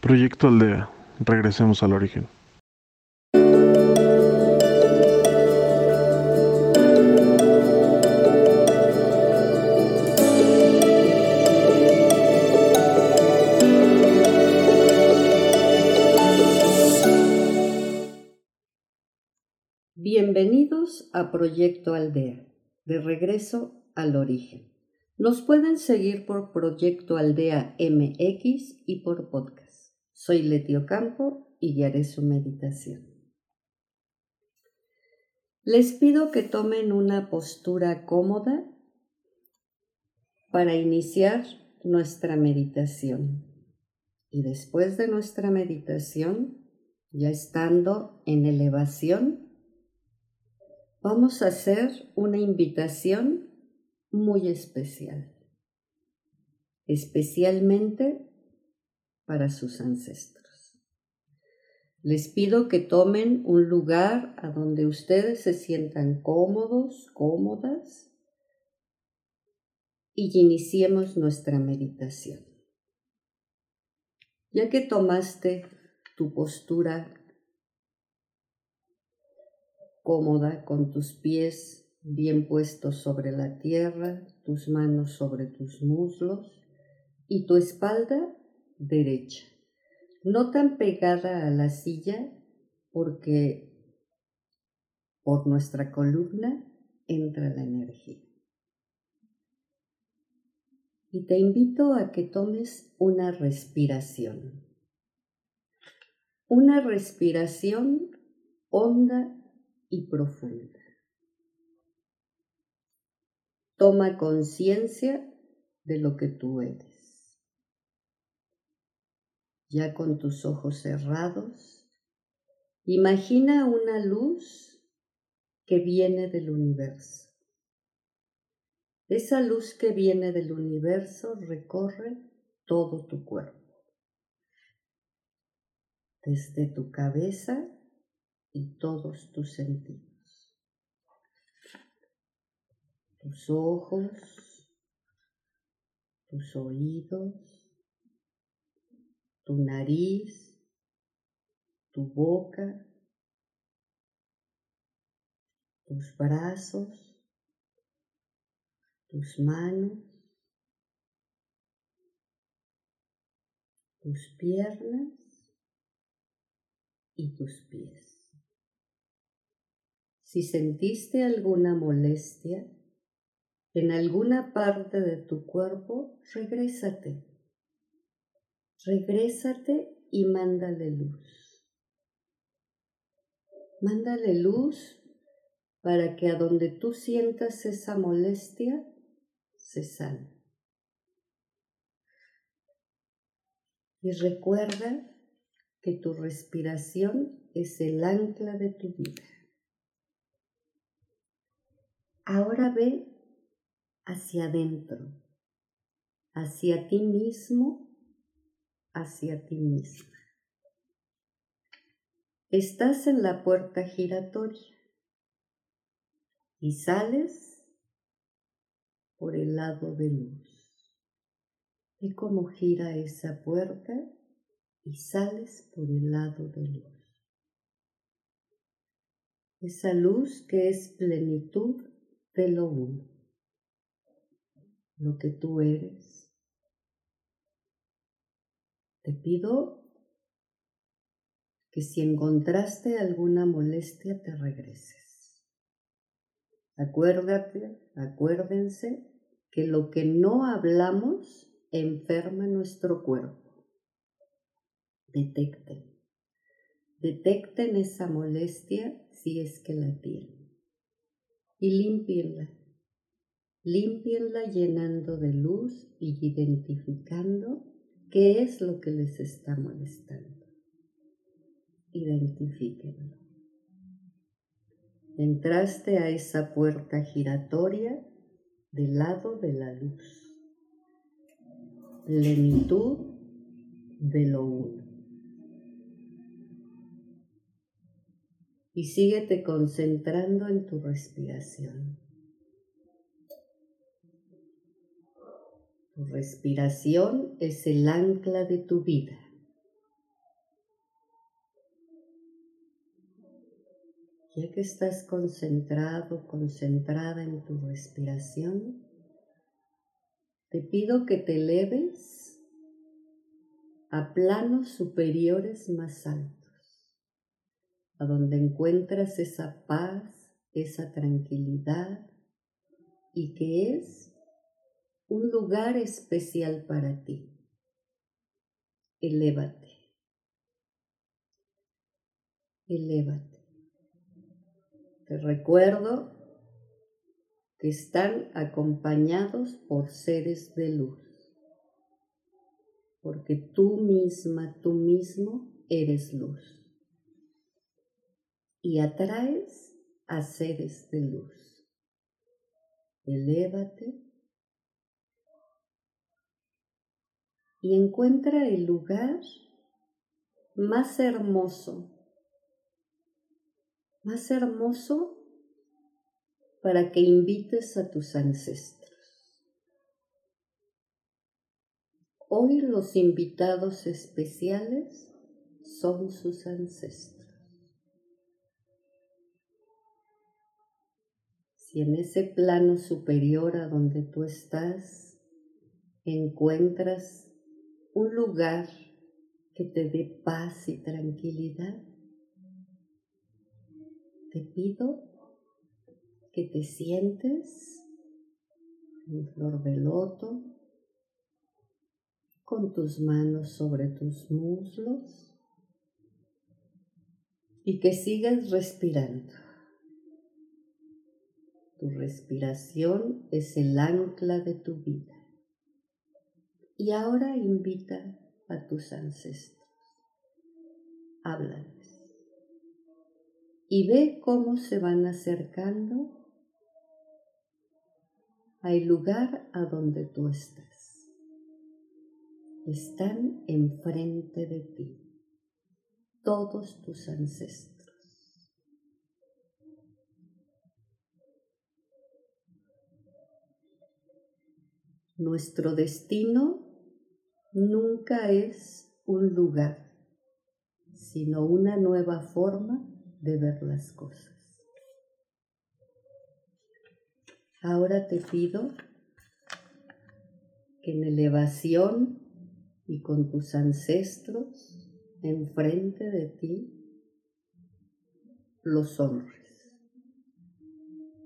Proyecto Aldea. Regresemos al origen. Bienvenidos a Proyecto Aldea, de regreso al origen. Nos pueden seguir por Proyecto Aldea MX y por podcast. Soy Letio Campo y guiaré su meditación. Les pido que tomen una postura cómoda para iniciar nuestra meditación. Y después de nuestra meditación, ya estando en elevación, vamos a hacer una invitación muy especial, especialmente para sus ancestros. Les pido que tomen un lugar a donde ustedes se sientan cómodos, cómodas, y iniciemos nuestra meditación. Ya que tomaste tu postura cómoda con tus pies bien puestos sobre la tierra, tus manos sobre tus muslos y tu espalda derecha, no tan pegada a la silla porque por nuestra columna entra la energía. Y te invito a que tomes una respiración. Una respiración honda y profunda. Toma conciencia de lo que tú eres. Ya con tus ojos cerrados, imagina una luz que viene del universo. Esa luz que viene del universo recorre todo tu cuerpo, desde tu cabeza y todos tus sentidos. tus ojos, tus oídos, tu nariz, tu boca, tus brazos, tus manos, tus piernas y tus pies. Si sentiste alguna molestia, en alguna parte de tu cuerpo, regrésate. Regrésate y mándale luz. Mándale luz para que a donde tú sientas esa molestia, se sane. Y recuerda que tu respiración es el ancla de tu vida. Ahora ve hacia adentro, hacia ti mismo, hacia ti misma. Estás en la puerta giratoria y sales por el lado de luz. Ve cómo gira esa puerta y sales por el lado de luz. Esa luz que es plenitud de lo uno lo que tú eres. Te pido que si encontraste alguna molestia te regreses. Acuérdate, acuérdense que lo que no hablamos enferma nuestro cuerpo. Detecten. Detecten esa molestia si es que la tienen. Y limpienla Límpienla llenando de luz y identificando qué es lo que les está molestando. Identifíquenlo. Entraste a esa puerta giratoria del lado de la luz. Plenitud de lo uno. Y síguete concentrando en tu respiración. Tu respiración es el ancla de tu vida. Ya que estás concentrado, concentrada en tu respiración, te pido que te eleves a planos superiores más altos, a donde encuentras esa paz, esa tranquilidad y que es un lugar especial para ti. Elévate. Elévate. Te recuerdo que están acompañados por seres de luz, porque tú misma, tú mismo eres luz y atraes a seres de luz. Elévate y encuentra el lugar más hermoso más hermoso para que invites a tus ancestros. Hoy los invitados especiales son sus ancestros. Si en ese plano superior a donde tú estás encuentras un lugar que te dé paz y tranquilidad, te pido que te sientes en flor de loto con tus manos sobre tus muslos y que sigas respirando. Tu respiración es el ancla de tu vida. Y ahora invita a tus ancestros. Háblales y ve cómo se van acercando al lugar a donde tú estás. Están enfrente de ti todos tus ancestros. Nuestro destino nunca es un lugar, sino una nueva forma de ver las cosas. Ahora te pido que en elevación y con tus ancestros enfrente de ti los honres.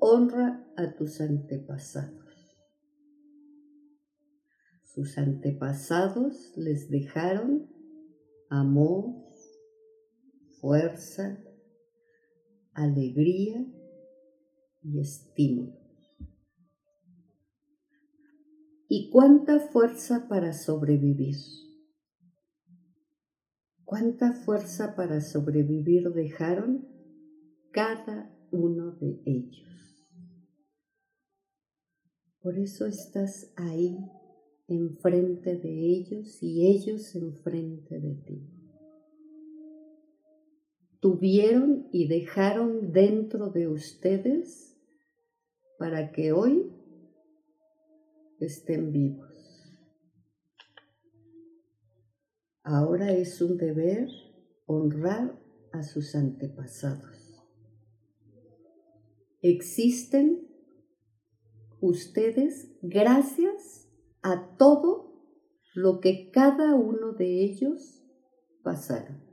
Honra a tus antepasados. Sus antepasados les dejaron amor, fuerza, alegría y estímulo. ¿Y cuánta fuerza para sobrevivir? ¿Cuánta fuerza para sobrevivir dejaron cada uno de ellos? Por eso estás ahí enfrente de ellos y ellos enfrente de ti tuvieron y dejaron dentro de ustedes para que hoy estén vivos. Ahora es un deber honrar a sus antepasados. Existen ustedes gracias a todo lo que cada uno de ellos pasaron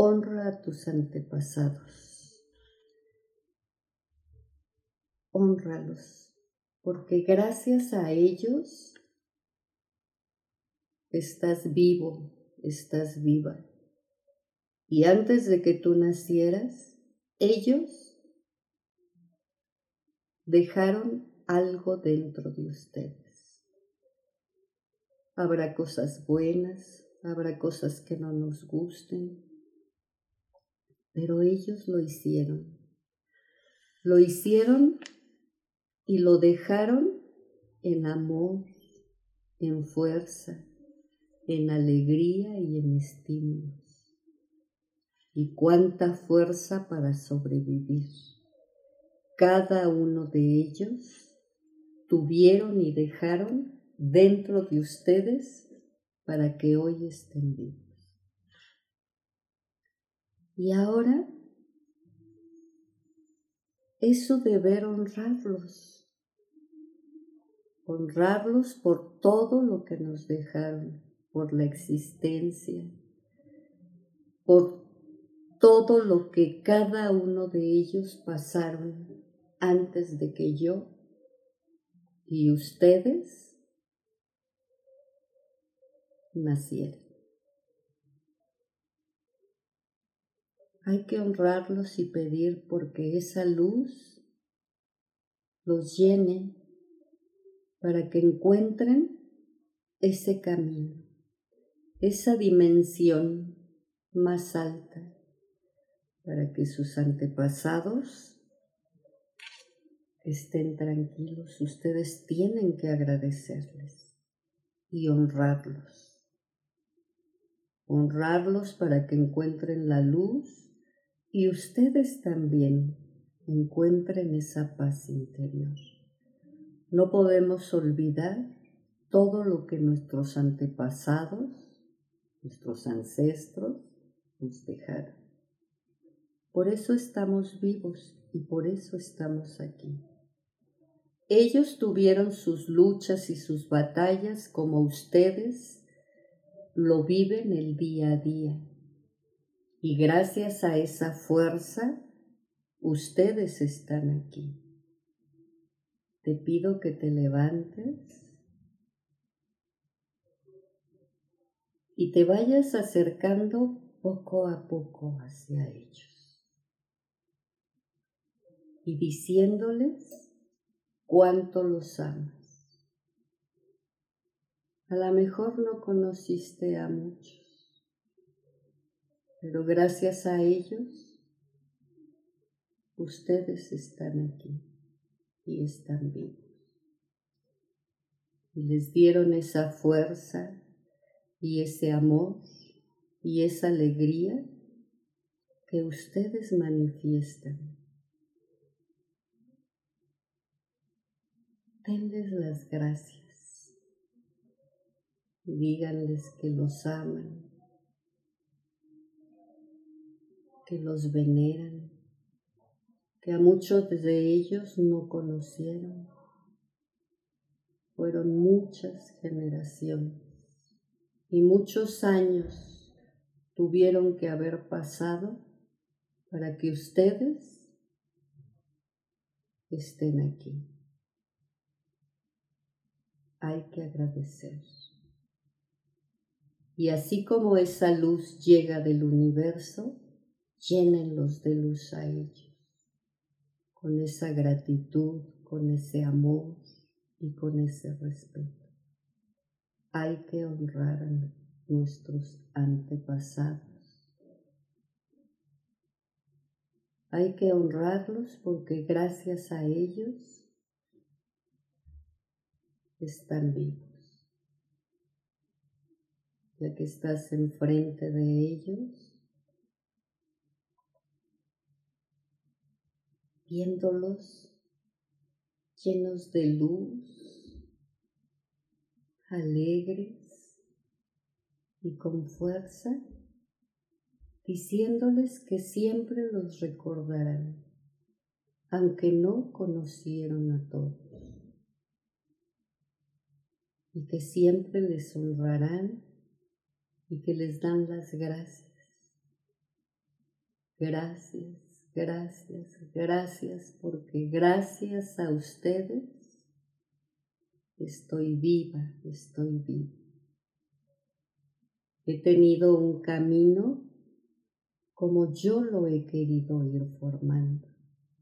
honra a tus antepasados. Honralos, porque gracias a ellos estás vivo, estás viva. Y antes de que tú nacieras, ellos dejaron algo dentro de ustedes. Habrá cosas buenas, habrá cosas que no nos gusten, pero ellos lo hicieron. Lo hicieron y lo dejaron en amor, en fuerza, en alegría y en estímulos. Y cuánta fuerza para sobrevivir. Cada uno de ellos tuvieron y dejaron dentro de ustedes para que hoy estén vivos. Y ahora es su deber honrarlos, honrarlos por todo lo que nos dejaron, por la existencia, por todo lo que cada uno de ellos pasaron antes de que yo y ustedes nacieran. Hay que honrarlos y pedir porque esa luz los llene para que encuentren ese camino, esa dimensión más alta, para que sus antepasados estén tranquilos. Ustedes tienen que agradecerles y honrarlos. Honrarlos para que encuentren la luz y ustedes también encuentren esa paz interior. No podemos olvidar todo lo que nuestros antepasados, nuestros ancestros nos dejaron. Por eso estamos vivos y por eso estamos aquí. Ellos tuvieron sus luchas y sus batallas como ustedes lo viven el día a día. Y gracias a esa fuerza, ustedes están aquí. Te pido que te levantes y te vayas acercando poco a poco hacia ellos y diciéndoles cuánto los amas. A lo mejor no conociste a muchos, pero gracias a ellos ustedes están aquí y están vivos. Y les dieron esa fuerza y ese amor y esa alegría que ustedes manifiestan denles las gracias. Díganles que los aman, que los veneran, que a muchos de ellos no conocieron. Fueron muchas generaciones y muchos años tuvieron que haber pasado para que ustedes estén aquí hay que agradecer. Y así como esa luz llega del universo, llénenlos de luz a ellos, con esa gratitud, con ese amor y con ese respeto. Hay que honrar a nuestros antepasados. Hay que honrarlos porque gracias a ellos están vivos. Ya que estás enfrente de ellos, viéndolos llenos de luz, alegres y con fuerza, diciéndoles que siempre los recordarán, aunque no conocieron a todos y que siempre les honrarán y que les dan las gracias. Gracias, gracias, gracias, porque gracias a ustedes estoy viva, estoy viva. He tenido un camino como yo lo he querido ir formando,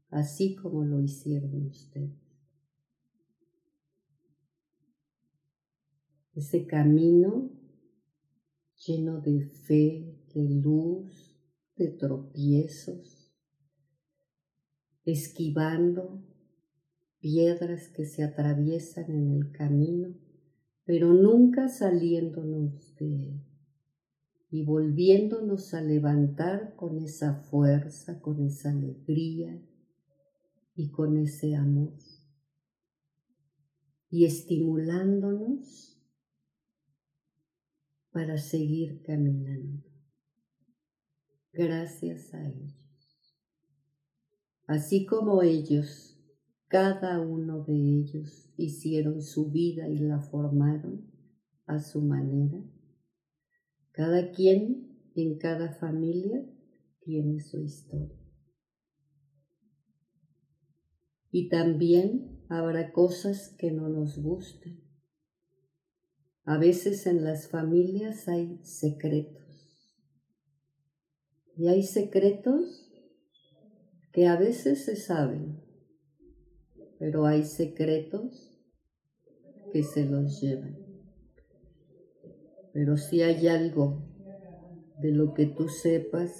así como lo hicieron ustedes. Ese camino lleno de fe, de luz, de tropiezos, esquivando piedras que se atraviesan en el camino, pero nunca saliéndonos de él y volviéndonos a levantar con esa fuerza, con esa alegría y con ese amor. Y estimulándonos para seguir caminando. gracias a ellos. Así como ellos, cada uno de ellos hicieron su vida y la formaron a su manera, cada quien en cada familia tiene su historia. Y también habrá cosas que no nos gusten. A veces en las familias hay secretos. Y hay secretos que a veces se saben, pero hay secretos que se los llevan. Pero si hay algo de lo que tú sepas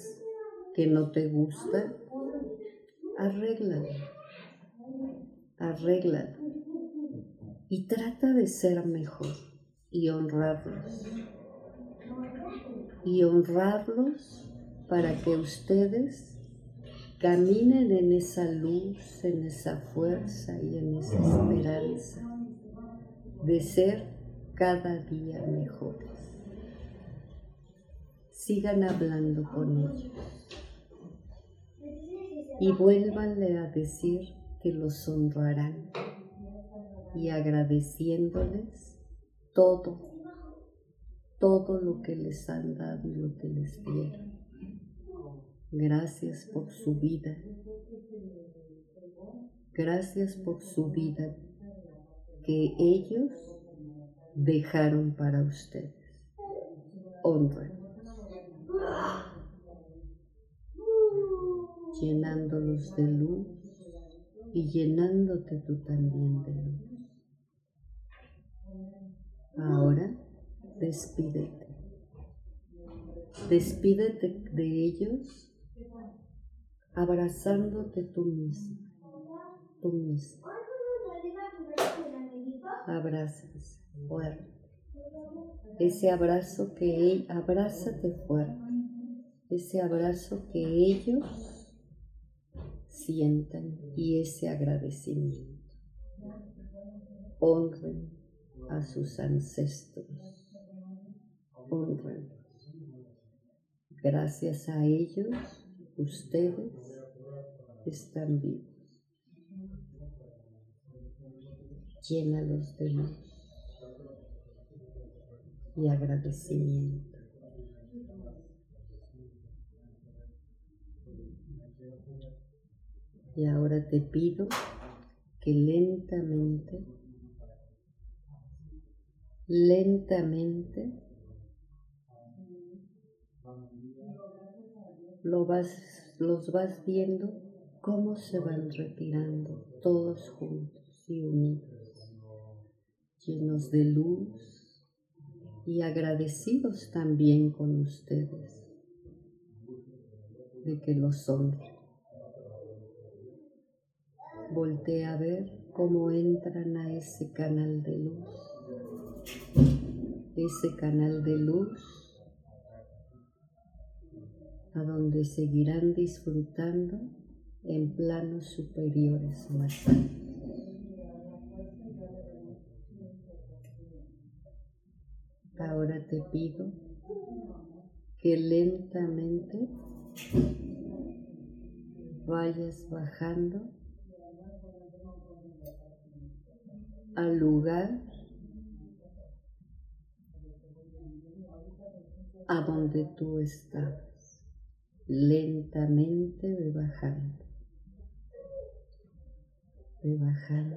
que no te gusta, arréglalo, arréglalo y trata de ser mejor y honrarlos. Y honrarlos para que ustedes caminen en esa luz, en esa fuerza y en esa esperanza de ser cada día mejores. Sigan hablando con ellos y vuélvanle a decir que los honrarán y agradeciéndoles todo, todo lo que les han dado y lo que les dieron. Gracias por su vida. Gracias por su vida que ellos dejaron para ustedes. Honren. llenándolos de luz y llenándote tú también de luz. Ahora despídete. Despídete de ellos abrazándote tú mismo, tú mismo. Abrazas fuerte. Ese abrazo que abrázate fuerte. Ese abrazo que ellos sientan y ese agradecimiento. Honren a sus ancestros. Honren. Gracias a ellos, ustedes están vivos. Llénalos de luz y agradecimiento. Y ahora te pido que lentamente, lentamente, lo vas, los vas viendo cómo se van retirando todos juntos y unidos, llenos de luz y agradecidos también con ustedes de que los honren voltea a ver cómo entran a ese canal de luz. Ese canal de luz a donde seguirán disfrutando en planos superiores más. Ahora te pido que lentamente vayas bajando al lugar a donde tú estabas. Lentamente ve bajando. Ve bajando.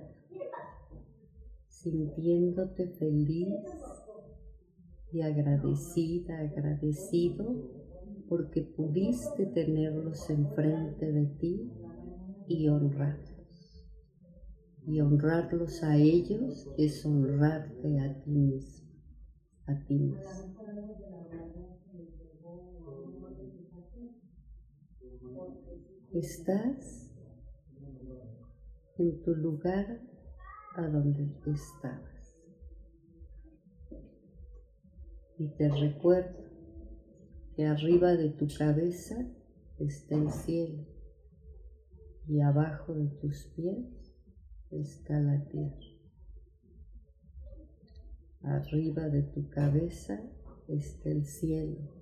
Sintiéndote feliz y agradecida, agradecido porque pudiste tenerlos enfrente de ti y honrar y honrarlos a ellos es honrarte a ti mismo, a ti mismo. Estás en tu lugar a donde estabas. Y te recuerdo que arriba de tu cabeza está el cielo y abajo de tus pies está la tierra. Arriba de tu cabeza está el cielo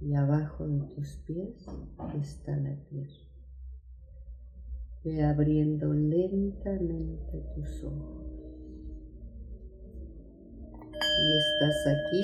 Y abajo de tus pies está la tierra. Ve abriendo lentamente tus ojos. Y estás aquí